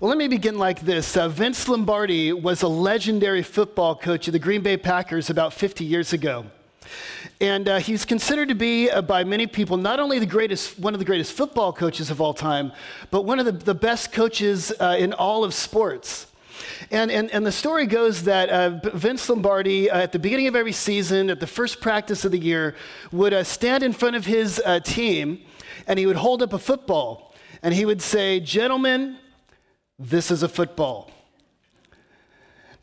Well, let me begin like this. Uh, Vince Lombardi was a legendary football coach of the Green Bay Packers about 50 years ago. And uh, he's considered to be, uh, by many people, not only the greatest, one of the greatest football coaches of all time, but one of the, the best coaches uh, in all of sports. And, and, and the story goes that uh, Vince Lombardi, uh, at the beginning of every season, at the first practice of the year, would uh, stand in front of his uh, team and he would hold up a football and he would say, Gentlemen, this is a football.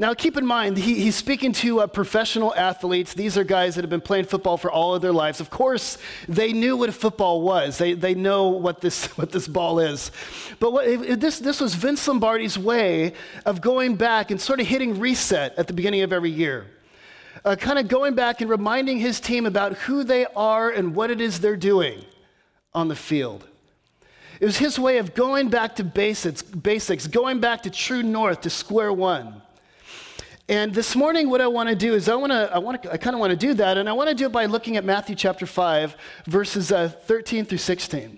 Now, keep in mind, he, he's speaking to uh, professional athletes. These are guys that have been playing football for all of their lives. Of course, they knew what a football was, they, they know what this, what this ball is. But what, if this, this was Vince Lombardi's way of going back and sort of hitting reset at the beginning of every year. Uh, kind of going back and reminding his team about who they are and what it is they're doing on the field. It was his way of going back to basics, basics, going back to true north, to square one. And this morning, what I want to do is I want to, I want to, I kind of want to do that, and I want to do it by looking at Matthew chapter 5, verses uh, 13 through 16.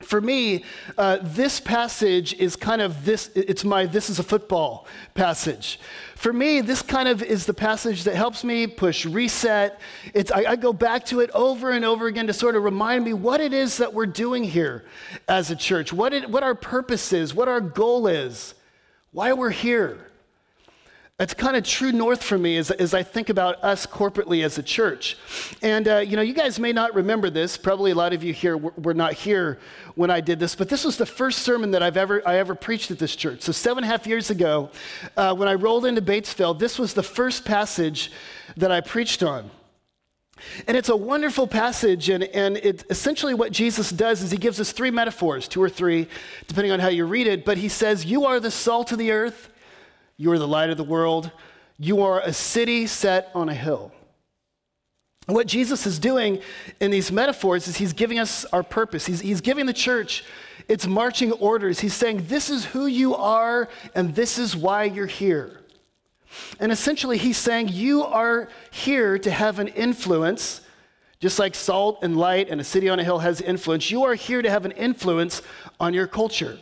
For me, uh, this passage is kind of this, it's my this is a football passage. For me, this kind of is the passage that helps me push reset. It's, I, I go back to it over and over again to sort of remind me what it is that we're doing here as a church, what, it, what our purpose is, what our goal is, why we're here. It's kind of true north for me as, as I think about us corporately as a church. And, uh, you know, you guys may not remember this. Probably a lot of you here were not here when I did this, but this was the first sermon that I've ever, I ever preached at this church. So, seven and a half years ago, uh, when I rolled into Batesville, this was the first passage that I preached on. And it's a wonderful passage, and, and it, essentially what Jesus does is he gives us three metaphors, two or three, depending on how you read it. But he says, You are the salt of the earth. You are the light of the world. You are a city set on a hill. What Jesus is doing in these metaphors is he's giving us our purpose. He's, he's giving the church its marching orders. He's saying, This is who you are, and this is why you're here. And essentially, he's saying, You are here to have an influence, just like salt and light and a city on a hill has influence. You are here to have an influence on your culture.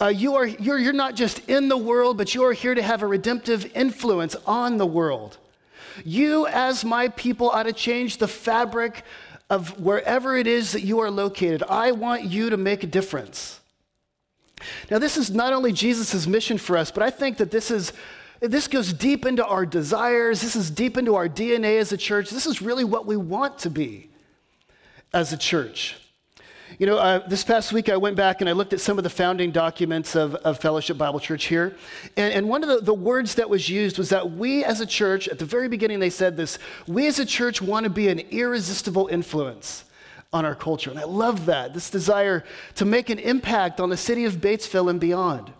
Uh, you are, you're, you're not just in the world, but you are here to have a redemptive influence on the world. You, as my people, ought to change the fabric of wherever it is that you are located. I want you to make a difference. Now, this is not only Jesus' mission for us, but I think that this is. This goes deep into our desires. This is deep into our DNA as a church. This is really what we want to be as a church. You know, uh, this past week I went back and I looked at some of the founding documents of, of Fellowship Bible Church here. And, and one of the, the words that was used was that we as a church, at the very beginning they said this, we as a church want to be an irresistible influence on our culture. And I love that, this desire to make an impact on the city of Batesville and beyond.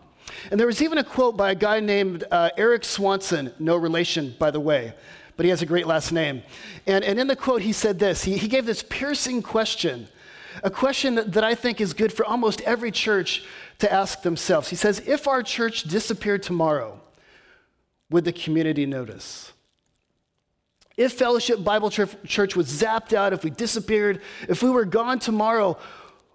And there was even a quote by a guy named uh, Eric Swanson, no relation, by the way, but he has a great last name. And, and in the quote, he said this he, he gave this piercing question a question that, that I think is good for almost every church to ask themselves. He says, If our church disappeared tomorrow, would the community notice? If Fellowship Bible Church was zapped out, if we disappeared, if we were gone tomorrow,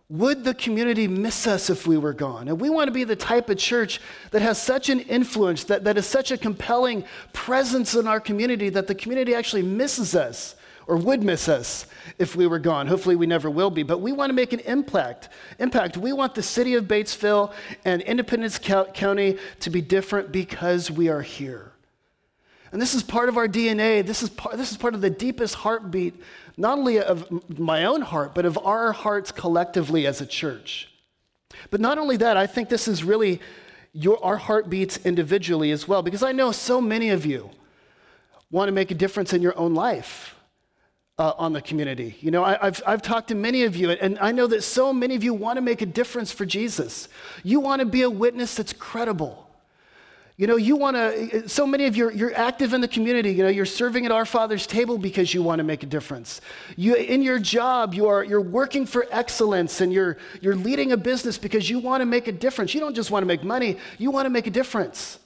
would the community miss us if we were gone? And we want to be the type of church that has such an influence, that, that is such a compelling presence in our community that the community actually misses us or would miss us if we were gone. Hopefully, we never will be. But we want to make an impact. Impact. We want the city of Batesville and Independence County to be different because we are here. And this is part of our DNA. This is part, this is part of the deepest heartbeat, not only of my own heart, but of our hearts collectively as a church. But not only that, I think this is really your, our heartbeats individually as well, because I know so many of you want to make a difference in your own life uh, on the community. You know, I, have I've talked to many of you, and I know that so many of you want to make a difference for Jesus. You want to be a witness that's credible. You know, you want to, so many of you, you're active in the community. You know, you're serving at our Father's table because you want to make a difference. You, in your job, you are, you're working for excellence and you're, you're leading a business because you want to make a difference. You don't just want to make money, you want to make a difference.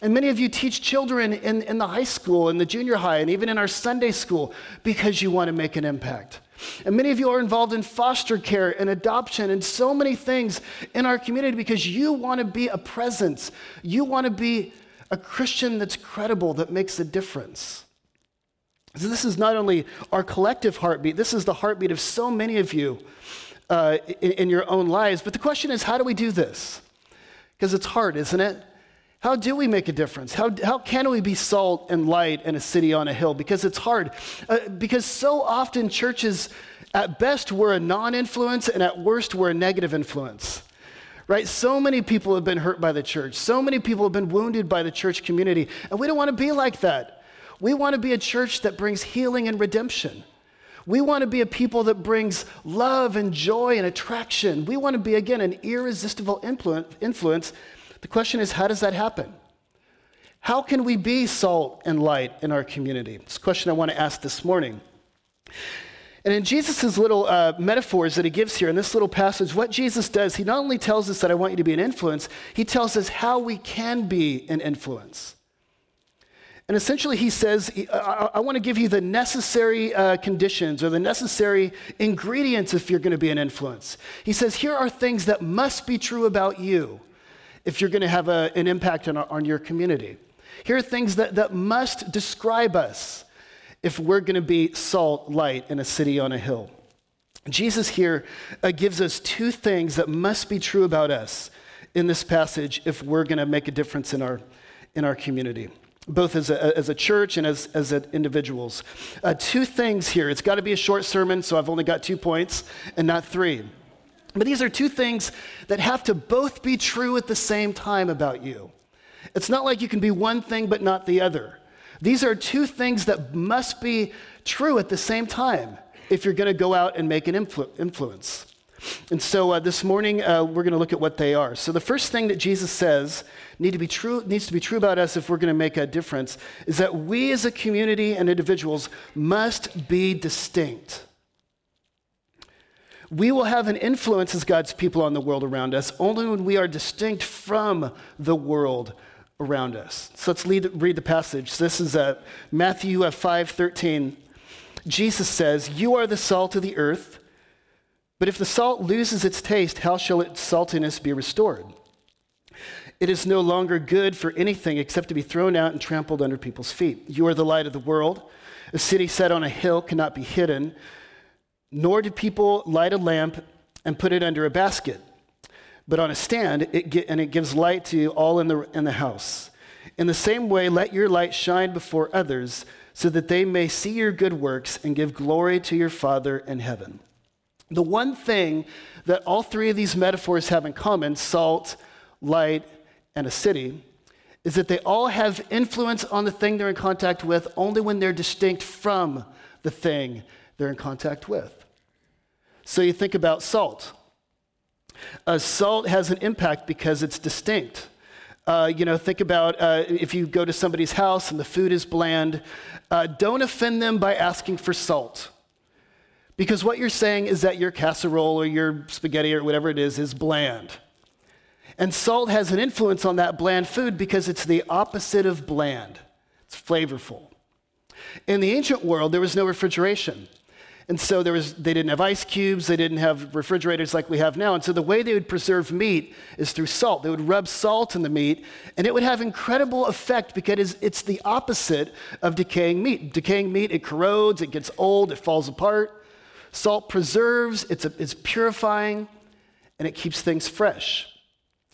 And many of you teach children in, in the high school, in the junior high, and even in our Sunday school because you want to make an impact. And many of you are involved in foster care and adoption and so many things in our community because you want to be a presence. You want to be a Christian that's credible, that makes a difference. So, this is not only our collective heartbeat, this is the heartbeat of so many of you uh, in, in your own lives. But the question is, how do we do this? Because it's hard, isn't it? How do we make a difference? How, how can we be salt and light in a city on a hill? Because it's hard. Uh, because so often churches, at best, we're a non influence, and at worst, we're a negative influence. Right? So many people have been hurt by the church. So many people have been wounded by the church community. And we don't want to be like that. We want to be a church that brings healing and redemption. We want to be a people that brings love and joy and attraction. We want to be, again, an irresistible influence the question is, how does that happen? How can we be salt and light in our community? It's a question I want to ask this morning. And in Jesus' little uh, metaphors that he gives here in this little passage, what Jesus does, he not only tells us that I want you to be an influence, he tells us how we can be an influence. And essentially, he says, I, I want to give you the necessary uh, conditions or the necessary ingredients if you're going to be an influence. He says, Here are things that must be true about you if you're going to have a, an impact on, on your community. Here are things that, that must describe us if we're going to be salt, light in a city on a hill. Jesus here uh, gives us two things that must be true about us in this passage if we're going to make a difference in our, in our community, both as a, as a church and as, as individuals. Uh, two things here. It's got to be a short sermon, so I've only got two points and not three. But these are two things that have to both be true at the same time about you. It's not like you can be one thing but not the other. These are two things that must be true at the same time if you're going to go out and make an influ- influence. And so uh, this morning uh, we're going to look at what they are. So the first thing that Jesus says need to be true, needs to be true about us if we're going to make a difference is that we as a community and individuals must be distinct we will have an influence as God's people on the world around us only when we are distinct from the world around us. So let's lead, read the passage. This is uh, Matthew uh, 5 13. Jesus says, You are the salt of the earth, but if the salt loses its taste, how shall its saltiness be restored? It is no longer good for anything except to be thrown out and trampled under people's feet. You are the light of the world. A city set on a hill cannot be hidden. Nor did people light a lamp and put it under a basket, but on a stand, it get, and it gives light to all in the, in the house. In the same way, let your light shine before others, so that they may see your good works and give glory to your Father in heaven. The one thing that all three of these metaphors have in common salt, light, and a city is that they all have influence on the thing they're in contact with only when they're distinct from the thing they're in contact with. So you think about salt. Uh, salt has an impact because it's distinct. Uh, you know, think about uh, if you go to somebody's house and the food is bland, uh, don't offend them by asking for salt. Because what you're saying is that your casserole or your spaghetti or whatever it is is bland. And salt has an influence on that bland food because it's the opposite of bland, it's flavorful. In the ancient world, there was no refrigeration. And so there was, they didn't have ice cubes, they didn't have refrigerators like we have now. And so the way they would preserve meat is through salt. They would rub salt in the meat, and it would have incredible effect because it's the opposite of decaying meat. Decaying meat, it corrodes, it gets old, it falls apart. Salt preserves, it's, a, it's purifying, and it keeps things fresh.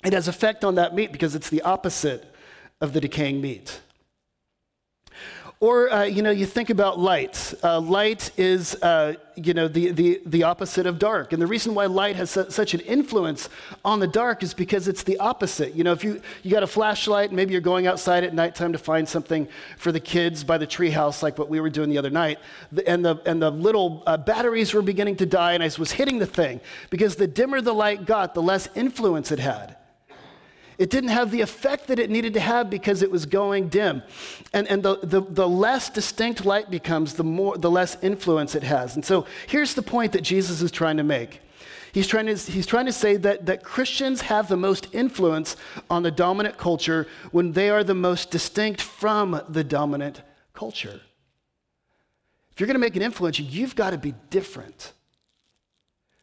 It has effect on that meat because it's the opposite of the decaying meat. Or, uh, you know, you think about light. Uh, light is, uh, you know, the, the, the opposite of dark. And the reason why light has su- such an influence on the dark is because it's the opposite. You know, if you, you got a flashlight, maybe you're going outside at nighttime to find something for the kids by the treehouse, like what we were doing the other night, and the, and the little uh, batteries were beginning to die, and I was hitting the thing because the dimmer the light got, the less influence it had. It didn't have the effect that it needed to have because it was going dim. And, and the, the, the less distinct light becomes, the, more, the less influence it has. And so here's the point that Jesus is trying to make. He's trying to, he's trying to say that, that Christians have the most influence on the dominant culture when they are the most distinct from the dominant culture. if you're going to make an influence, you've got to be different.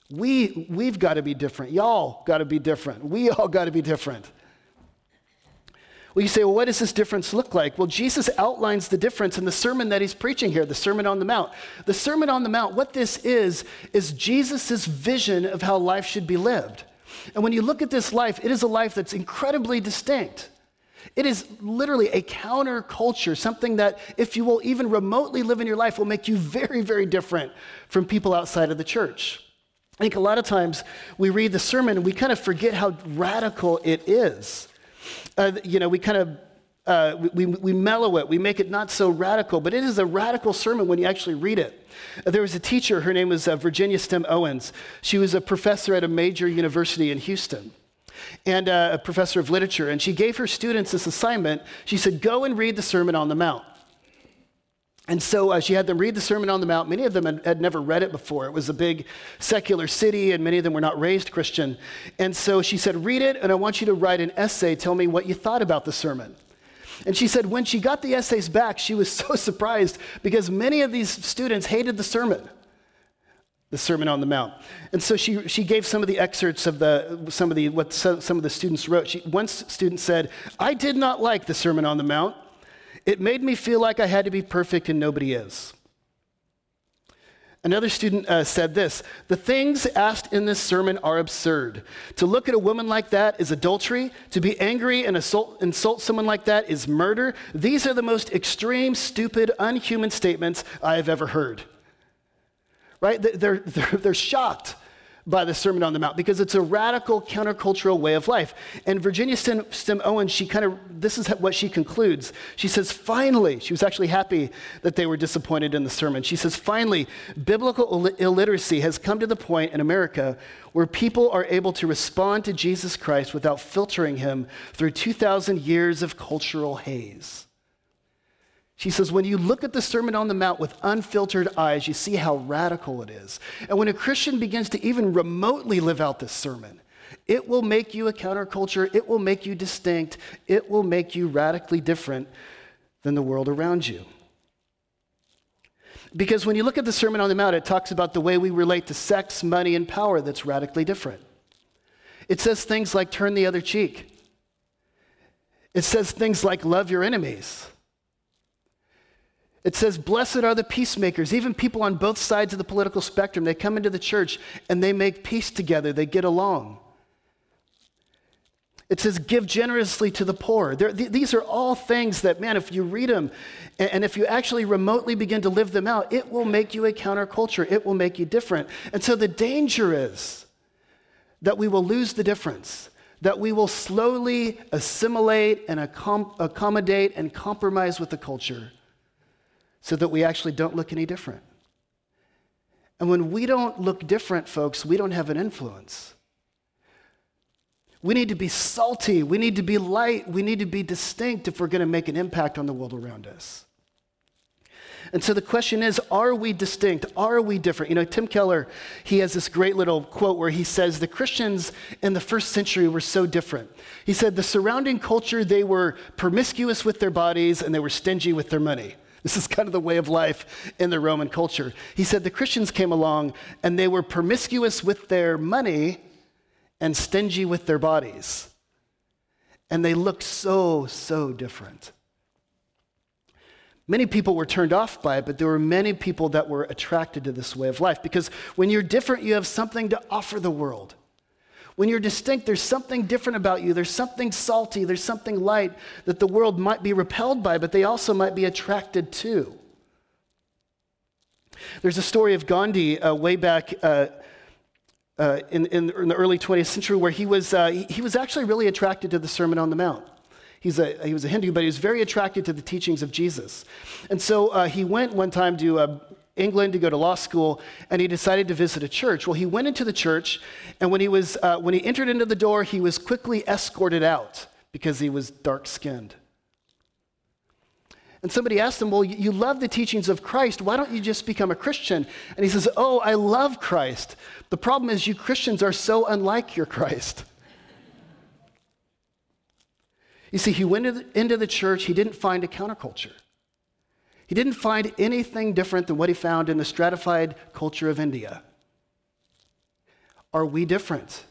We, we've got to be different. Y'all got to be different. We all got to be different. Well, you say, well, what does this difference look like? Well, Jesus outlines the difference in the sermon that he's preaching here, the Sermon on the Mount. The Sermon on the Mount, what this is, is Jesus' vision of how life should be lived. And when you look at this life, it is a life that's incredibly distinct. It is literally a counterculture, something that, if you will even remotely live in your life, will make you very, very different from people outside of the church. I think a lot of times we read the sermon and we kind of forget how radical it is. Uh, you know, we kind of uh, we, we mellow it, we make it not so radical, but it is a radical sermon when you actually read it. There was a teacher, her name was uh, Virginia Stem Owens. She was a professor at a major university in Houston and uh, a professor of literature, and she gave her students this assignment. She said, Go and read the Sermon on the Mount. And so uh, she had them read the Sermon on the Mount. Many of them had, had, never read it before. It was a big secular city, and many of them were not raised Christian. And so she said, Read it, and I want you to write an essay. Tell me what you thought about the sermon. And she said, when she got the essays back, she was so surprised because many of these students hated the sermon the Sermon on the Mount. And so she, she gave some of the excerpts of the, some of the, what some of the students wrote. She, one student said, I did not like the Sermon on the Mount. It made me feel like I had to be perfect and nobody is. Another student uh, said this The things asked in this sermon are absurd. To look at a woman like that is adultery. To be angry and assault, insult someone like that is murder. These are the most extreme, stupid, unhuman statements I have ever heard right? They're, they're, they're shocked by the Sermon on the Mount because it's a radical countercultural way of life. And Virginia Stem, Owens, she kind of, this is what she concludes. She says, finally, she was actually happy that they were disappointed in the sermon. She says, finally, biblical illiteracy has come to the point in America where people are able to respond to Jesus Christ without filtering him through 2,000 years of cultural haze. She says, when you look at the Sermon on the Mount with unfiltered eyes, you see how radical it is. And when a Christian begins to even remotely live out this sermon, it will make you a counterculture, it will make you distinct, it will make you radically different than the world around you. Because when you look at the Sermon on the Mount, it talks about the way we relate to sex, money, and power that's radically different. It says things like turn the other cheek. It says things like love your enemies. It says, Blessed are the peacemakers. Even people on both sides of the political spectrum, they come into the church and they make peace together, they get along. It says, Give generously to the poor. Th- these are all things that, man, if you read them and, and if you actually remotely begin to live them out, it will make you a counterculture. It will make you different. And so the danger is that we will lose the difference that we will slowly assimilate and accom- accommodate and compromise with the culture so that we actually don't look any different. And when we don't look different, folks, we don't have an influence. We need to be salty. We need to be light. We need to be distinct if we're going to make an impact on the world around us. And so the question is are we distinct? Are we different? You know, Tim Keller, he has this great little quote where he says the Christians in the first century were so different. He said the surrounding culture, they were promiscuous with their bodies and they were stingy with their money. This is kind of the way of life in the Roman culture. He said the Christians came along and they were promiscuous with their money and stingy with their bodies. And they looked so, so different. Many people were turned off by it, but there were many people that were attracted to this way of life because when you're different, you have something to offer the world. When you're distinct, there's something different about you. There's something salty, there's something light that the world might be repelled by, but they also might be attracted to. There's a story of Gandhi uh, way back uh, uh, in, in, in, the early 20th century where he was, uh, he, he, was actually really attracted to the Sermon on the Mount. He's a, he was a Hindu, but he was very attracted to the teachings of Jesus. And so uh, he went one time to uh, England to go to law school, and he decided to visit a church. Well, he went into the church, and when he, was, uh, when he entered into the door, he was quickly escorted out because he was dark skinned. And somebody asked him, Well, you love the teachings of Christ. Why don't you just become a Christian? And he says, Oh, I love Christ. The problem is, you Christians are so unlike your Christ. You see, he went into the church, he didn't find a counterculture. He didn't find anything different than what he found in the stratified culture of India. Are we different?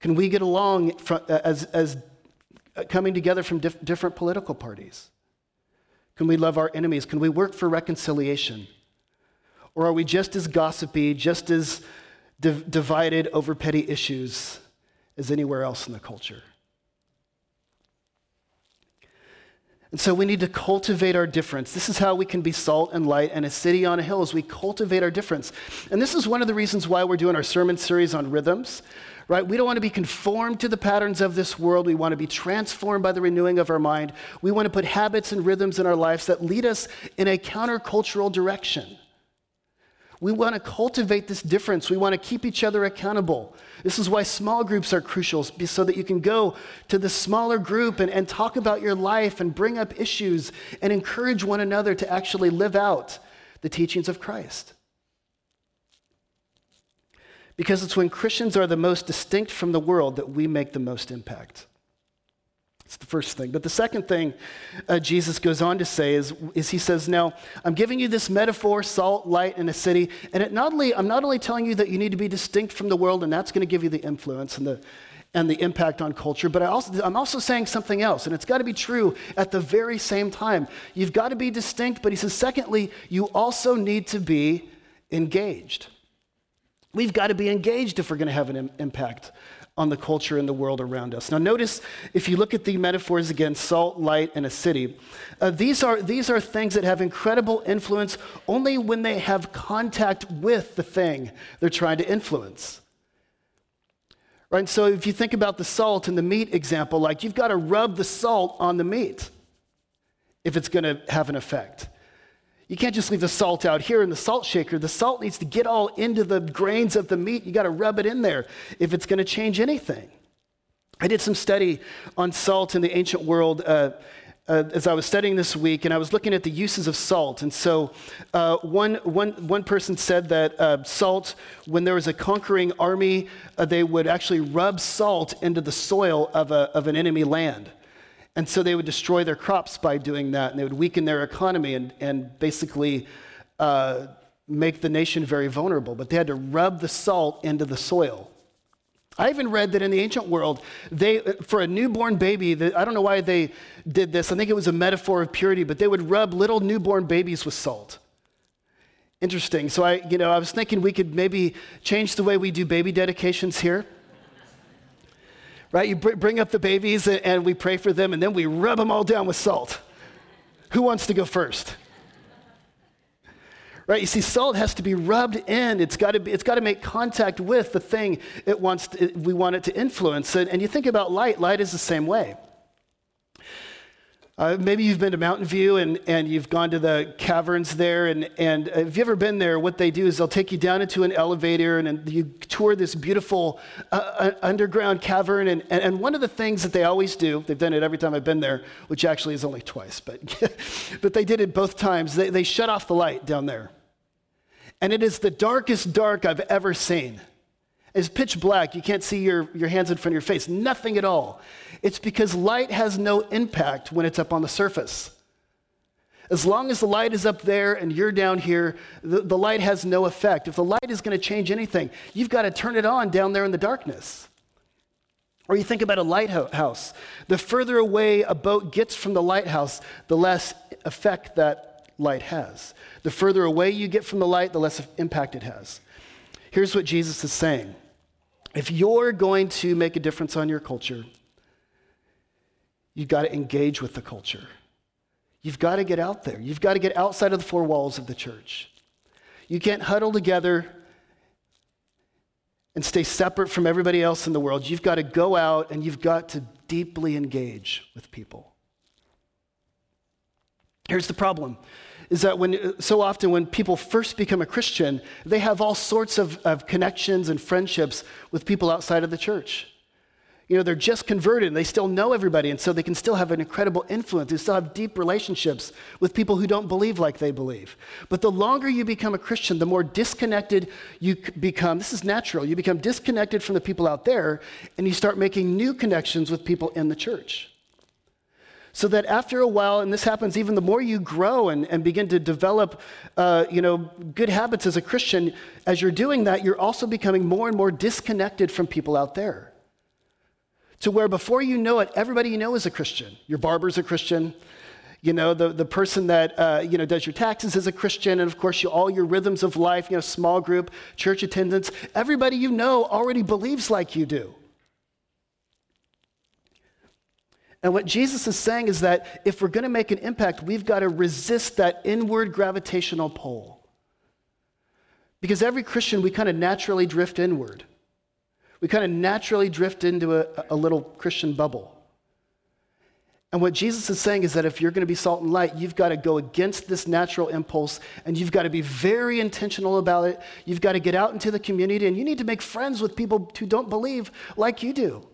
Can we get along from, uh, as, as uh, coming together from dif- different political parties? Can we love our enemies? Can we work for reconciliation? Or are we just as gossipy, just as div- divided over petty issues as anywhere else in the culture? And so we need to cultivate our difference. This is how we can be salt and light and a city on a hill as we cultivate our difference. And this is one of the reasons why we're doing our sermon series on rhythms, right? We don't want to be conformed to the patterns of this world. We want to be transformed by the renewing of our mind. We want to put habits and rhythms in our lives that lead us in a countercultural direction. We want to cultivate this difference. We want to keep each other accountable. This is why small groups are crucial, so that you can go to the smaller group and, and talk about your life and bring up issues and encourage one another to actually live out the teachings of Christ. Because it's when Christians are the most distinct from the world that we make the most impact. It's the first thing. But the second thing uh, Jesus goes on to say is, is he says, Now, I'm giving you this metaphor, salt, light, in a city. And it not only, I'm not only telling you that you need to be distinct from the world, and that's going to give you the influence and the, and the impact on culture, but I also, I'm also saying something else, and it's got to be true at the very same time. You've got to be distinct, but he says, secondly, you also need to be engaged. We've got to be engaged if we're going to have an Im- impact on the culture and the world around us. Now, notice if you look at the metaphors again salt, light, and a city, uh, these, are, these are things that have incredible influence only when they have contact with the thing they're trying to influence. Right? So, if you think about the salt and the meat example, like you've got to rub the salt on the meat if it's going to have an effect. You can't just leave the salt out here in the salt shaker. The salt needs to get all into the grains of the meat. You got to rub it in there if it's going to change anything. I did some study on salt in the ancient world uh, uh, as I was studying this week, and I was looking at the uses of salt. And so, uh, one, one, one person said that uh, salt, when there was a conquering army, uh, they would actually rub salt into the soil of, a, of an enemy land. And so they would destroy their crops by doing that, and they would weaken their economy and, and basically uh, make the nation very vulnerable. But they had to rub the salt into the soil. I even read that in the ancient world, they, for a newborn baby, I don't know why they did this. I think it was a metaphor of purity, but they would rub little newborn babies with salt. Interesting. So I, you know, I was thinking we could maybe change the way we do baby dedications here right? You bring up the babies and we pray for them and then we rub them all down with salt. Who wants to go first? Right? You see, salt has to be rubbed in. It's got to, be, it's got to make contact with the thing it wants to, we want it to influence. And, and you think about light, light is the same way. Uh, maybe you've been to Mountain View and, and you've gone to the caverns there. And, and if you've ever been there, what they do is they'll take you down into an elevator and, and you tour this beautiful uh, uh underground cavern. And, and, and, one of the things that they always do, they've done it every time I've been there, which actually is only twice, but, but they did it both times. They, they shut off the light down there. And it is the darkest dark I've ever seen. It's pitch black. You can't see your, your hands in front of your face, nothing at all. It's because light has no impact when it's up on the surface. As long as the light is up there and you're down here, the, the light has no effect. If the light is going to change anything, you've got to turn it on down there in the darkness. Or you think about a lighthouse. The further away a boat gets from the lighthouse, the less effect that light has. The further away you get from the light, the less impact it has. Here's what Jesus is saying if you're going to make a difference on your culture, You've got to engage with the culture. You've got to get out there. You've got to get outside of the four walls of the church. You can't huddle together and stay separate from everybody else in the world. You've got to go out and you've got to deeply engage with people. Here's the problem is that when so often when people first become a Christian, they have all sorts of, of connections and friendships with people outside of the church you know, they're just converted and they still know everybody, and so they can still have an incredible influence. They still have deep relationships with people who don't believe like they believe. But the longer you become a Christian, the more disconnected you become. This is natural. You become disconnected from the people out there, and you start making new connections with people in the church. So that after a while, and this happens even the more you grow and, and begin to develop uh, you know, good habits as a Christian, as you're doing that, you're also becoming more and more disconnected from people out there. To where before you know it, everybody you know is a Christian. Your barber's a Christian, you know, the, the person that, uh, you know, does your taxes is a Christian. And of course, you, all your rhythms of life, you know, small group, church attendance, everybody you know already believes like you do. And what Jesus is saying is that if we're going to make an impact, we've got to resist that inward gravitational pull. Because every Christian, we kind of naturally drift inward. We kind of naturally drift into a, a little Christian bubble. And what Jesus is saying is that if you're going to be salt and light, you've got to go against this natural impulse and you've got to be very intentional about it. You've got to get out into the community and you need to make friends with people who don't believe like you do.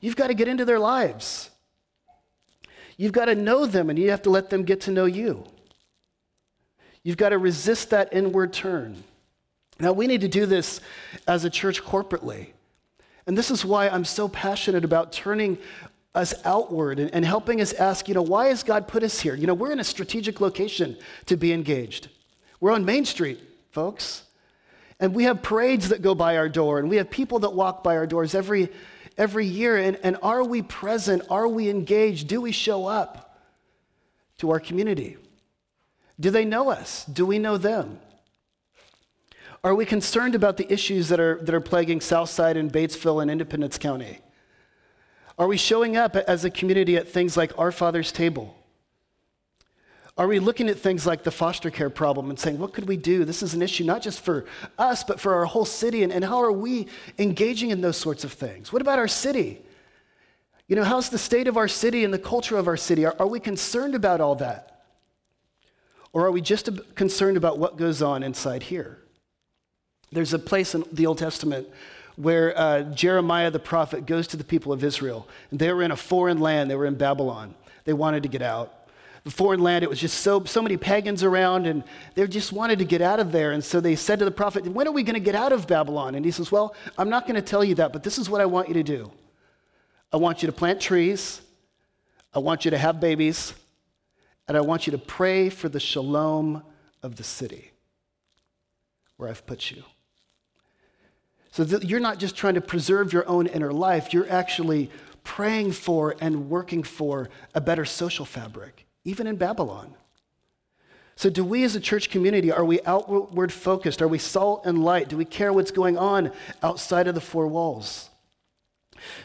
You've got to get into their lives. You've got to know them and you have to let them get to know you. You've got to resist that inward turn. Now, we need to do this as a church corporately. And this is why I'm so passionate about turning us outward and, and helping us ask, you know, why has God put us here? You know, we're in a strategic location to be engaged. We're on Main Street, folks. And we have parades that go by our door, and we have people that walk by our doors every, every year. And, and are we present? Are we engaged? Do we show up to our community? Do they know us? Do we know them? Are we concerned about the issues that are, that are plaguing Southside and Batesville and Independence County? Are we showing up as a community at things like Our Father's Table? Are we looking at things like the foster care problem and saying, what could we do? This is an issue not just for us, but for our whole city. And, and how are we engaging in those sorts of things? What about our city? You know, how's the state of our city and the culture of our city? Are, are we concerned about all that? Or are we just concerned about what goes on inside here? There's a place in the Old Testament where uh, Jeremiah the prophet goes to the people of Israel. And they were in a foreign land, they were in Babylon. They wanted to get out. The foreign land, it was just so, so many pagans around, and they just wanted to get out of there. And so they said to the prophet, When are we going to get out of Babylon? And he says, Well, I'm not going to tell you that, but this is what I want you to do. I want you to plant trees, I want you to have babies, and I want you to pray for the shalom of the city where I've put you. So that you're not just trying to preserve your own inner life, you're actually praying for and working for a better social fabric, even in Babylon. So, do we as a church community, are we outward focused? Are we salt and light? Do we care what's going on outside of the four walls?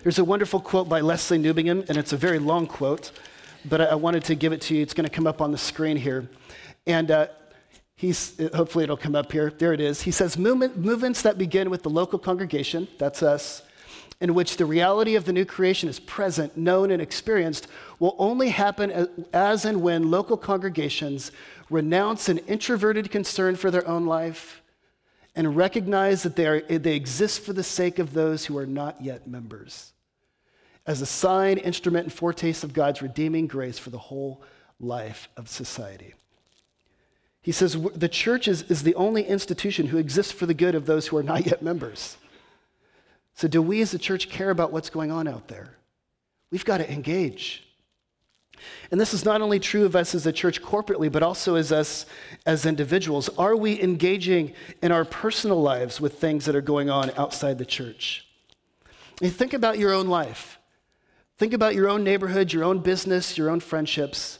There's a wonderful quote by Lesslie Newbigin, and it's a very long quote, but I wanted to give it to you. It's going to come up on the screen here. And uh, He's, hopefully it'll come up here. There it is. He says, Movement, movements that begin with the local congregation, that's us, in which the reality of the new creation is present, known, and experienced, will only happen as and when local congregations renounce an introverted concern for their own life and recognize that they, are, they exist for the sake of those who are not yet members, as a sign, instrument, and foretaste of God's redeeming grace for the whole life of society. He says the church is, is the only institution who exists for the good of those who are not yet members. So, do we as a church care about what's going on out there? We've got to engage. And this is not only true of us as a church corporately, but also as us as individuals. Are we engaging in our personal lives with things that are going on outside the church? And think about your own life. Think about your own neighborhood, your own business, your own friendships.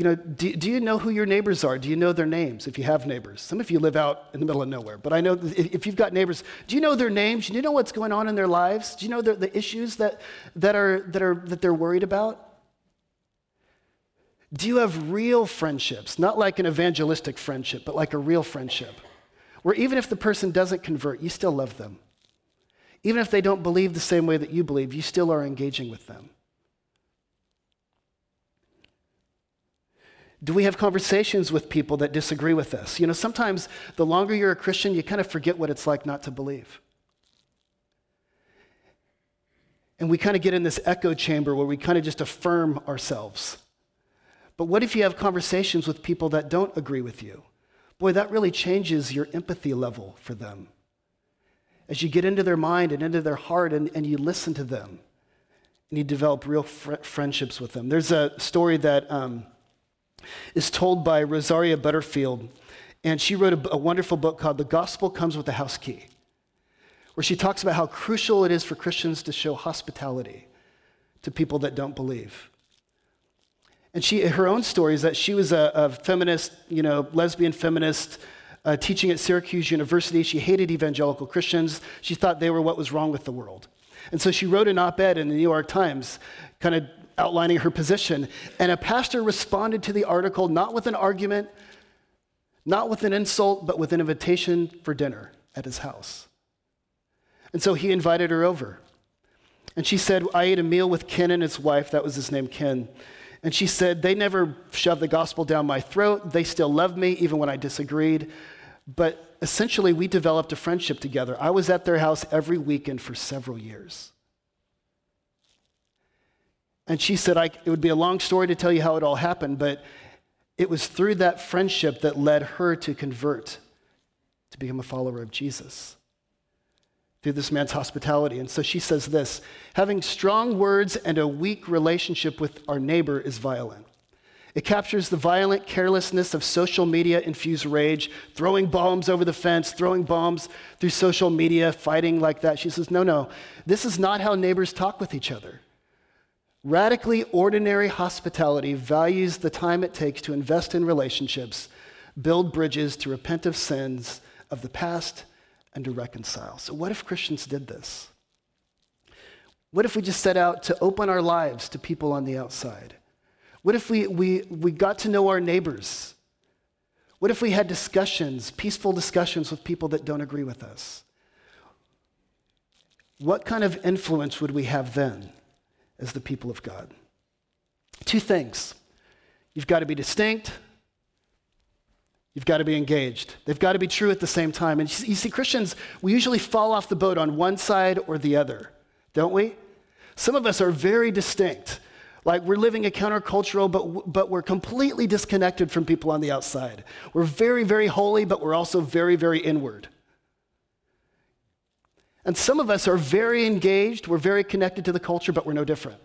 You know, do, do, you know who your neighbors are? Do you know their names if you have neighbors? Some of you live out in the middle of nowhere, but I know if you've got neighbors, do you know their names? Do you know what's going on in their lives? Do you know the, the issues that, that, are, that, are, that they're worried about? Do you have real friendships? Not like an evangelistic friendship, but like a real friendship, where even if the person doesn't convert, you still love them. Even if they don't believe the same way that you believe, you still are engaging with them. Do we have conversations with people that disagree with us? You know, sometimes the longer you're a Christian, you kind of forget what it's like not to believe. And we kind of get in this echo chamber where we kind of just affirm ourselves. But what if you have conversations with people that don't agree with you? Boy, that really changes your empathy level for them. As you get into their mind and into their heart and, and you listen to them and you develop real fr- friendships with them. There's a story that um, is told by Rosaria Butterfield, and she wrote a, a wonderful book called The Gospel Comes with a House Key, where she talks about how crucial it is for Christians to show hospitality to people that don't believe. And she, her own story is that she was a, a feminist, you know, lesbian feminist, uh, teaching at Syracuse University. She hated evangelical Christians. She thought they were what was wrong with the world. And so she wrote an op ed in the New York Times, kind of outlining her position. And a pastor responded to the article not with an argument, not with an insult, but with an invitation for dinner at his house. And so he invited her over. And she said, I ate a meal with Ken and his wife. That was his name, Ken. And she said, They never shoved the gospel down my throat. They still loved me, even when I disagreed. But essentially, we developed a friendship together. I was at their house every weekend for several years. And she said, It would be a long story to tell you how it all happened, but it was through that friendship that led her to convert, to become a follower of Jesus through this man's hospitality. And so she says this having strong words and a weak relationship with our neighbor is violent. It captures the violent carelessness of social media infused rage, throwing bombs over the fence, throwing bombs through social media, fighting like that. She says, No, no, this is not how neighbors talk with each other. Radically ordinary hospitality values the time it takes to invest in relationships, build bridges to repent of sins of the past and to reconcile. So, what if Christians did this? What if we just set out to open our lives to people on the outside? What if we, we, we got to know our neighbors? What if we had discussions, peaceful discussions with people that don't agree with us? What kind of influence would we have then as the people of God? Two things. You've got to be distinct You've got to be engaged. They've got to be true at the same time. And you see, Christians, we usually fall off the boat on one side or the other, don't we? Some of us are very distinct. Like we're living a countercultural, but, but we're completely disconnected from people on the outside. We're very, very holy, but we're also very, very inward. And some of us are very engaged, we're very connected to the culture, but we're no different.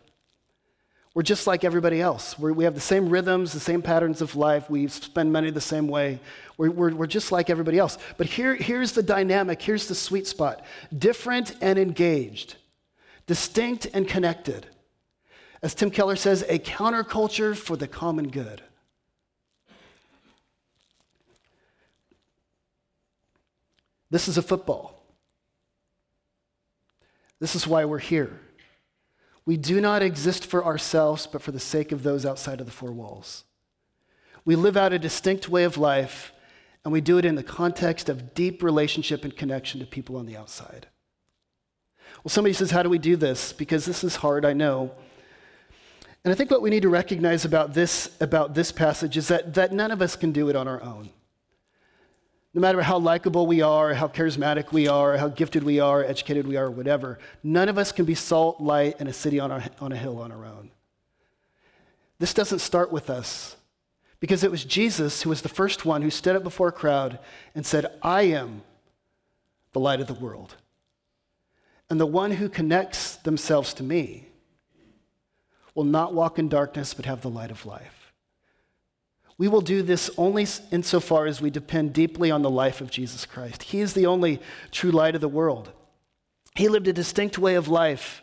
We're just like everybody else. We're, we have the same rhythms, the same patterns of life. We spend money the same way. We're, we're, we're just like everybody else. But here, here's the dynamic, here's the sweet spot different and engaged, distinct and connected. As Tim Keller says, a counterculture for the common good. This is a football. This is why we're here. We do not exist for ourselves, but for the sake of those outside of the four walls. We live out a distinct way of life, and we do it in the context of deep relationship and connection to people on the outside. Well, somebody says, How do we do this? Because this is hard, I know. And I think what we need to recognize about this, about this passage is that, that none of us can do it on our own no matter how likable we are, how charismatic we are, how gifted we are, educated we are, whatever, none of us can be salt, light, in a city on, our, on a hill on our own. This doesn't start with us because it was Jesus who was the first one who stood up before a crowd and said, I am the light of the world. And the one who connects themselves to me will not walk in darkness but have the light of life. We will do this only insofar as we depend deeply on the life of Jesus Christ. He is the only true light of the world. He lived a distinct way of life.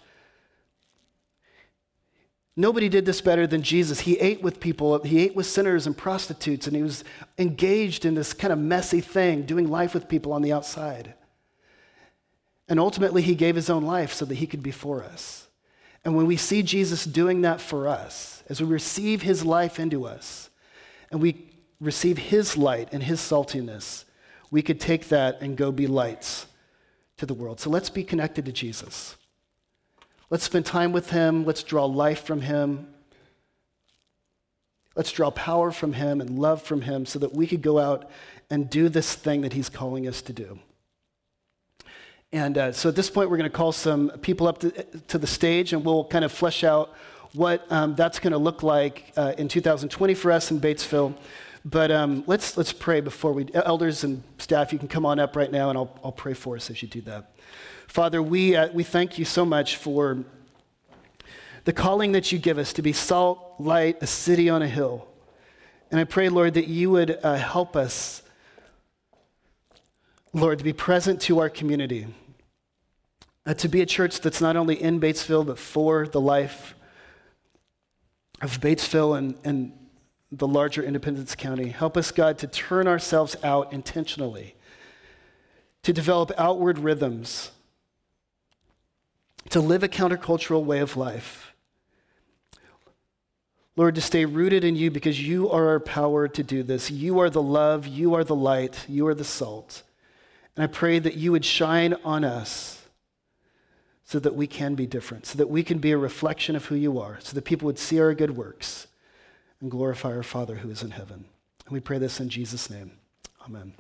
Nobody did this better than Jesus. He ate with people, he ate with sinners and prostitutes, and he was engaged in this kind of messy thing, doing life with people on the outside. And ultimately, he gave his own life so that he could be for us. And when we see Jesus doing that for us, as we receive his life into us, and we receive His light and His saltiness, we could take that and go be lights to the world. So let's be connected to Jesus. Let's spend time with Him. Let's draw life from Him. Let's draw power from Him and love from Him so that we could go out and do this thing that He's calling us to do. And uh, so at this point, we're going to call some people up to, to the stage and we'll kind of flesh out what um, that's going to look like uh, in 2020 for us in Batesville. But um, let's, let's pray before we, elders and staff, you can come on up right now and I'll, I'll pray for us as you do that. Father, we, uh, we thank you so much for the calling that you give us to be salt, light, a city on a hill. And I pray, Lord, that you would uh, help us, Lord, to be present to our community, uh, to be a church that's not only in Batesville, but for the life of Batesville and, and the larger Independence County. Help us, God, to turn ourselves out intentionally, to develop outward rhythms, to live a countercultural way of life. Lord, to stay rooted in you because you are our power to do this. You are the love, you are the light, you are the salt. And I pray that you would shine on us so that we can be different, so that we can be a reflection of who you are, so that people would see our good works and glorify our Father who is in heaven. And we pray this in Jesus' name. Amen.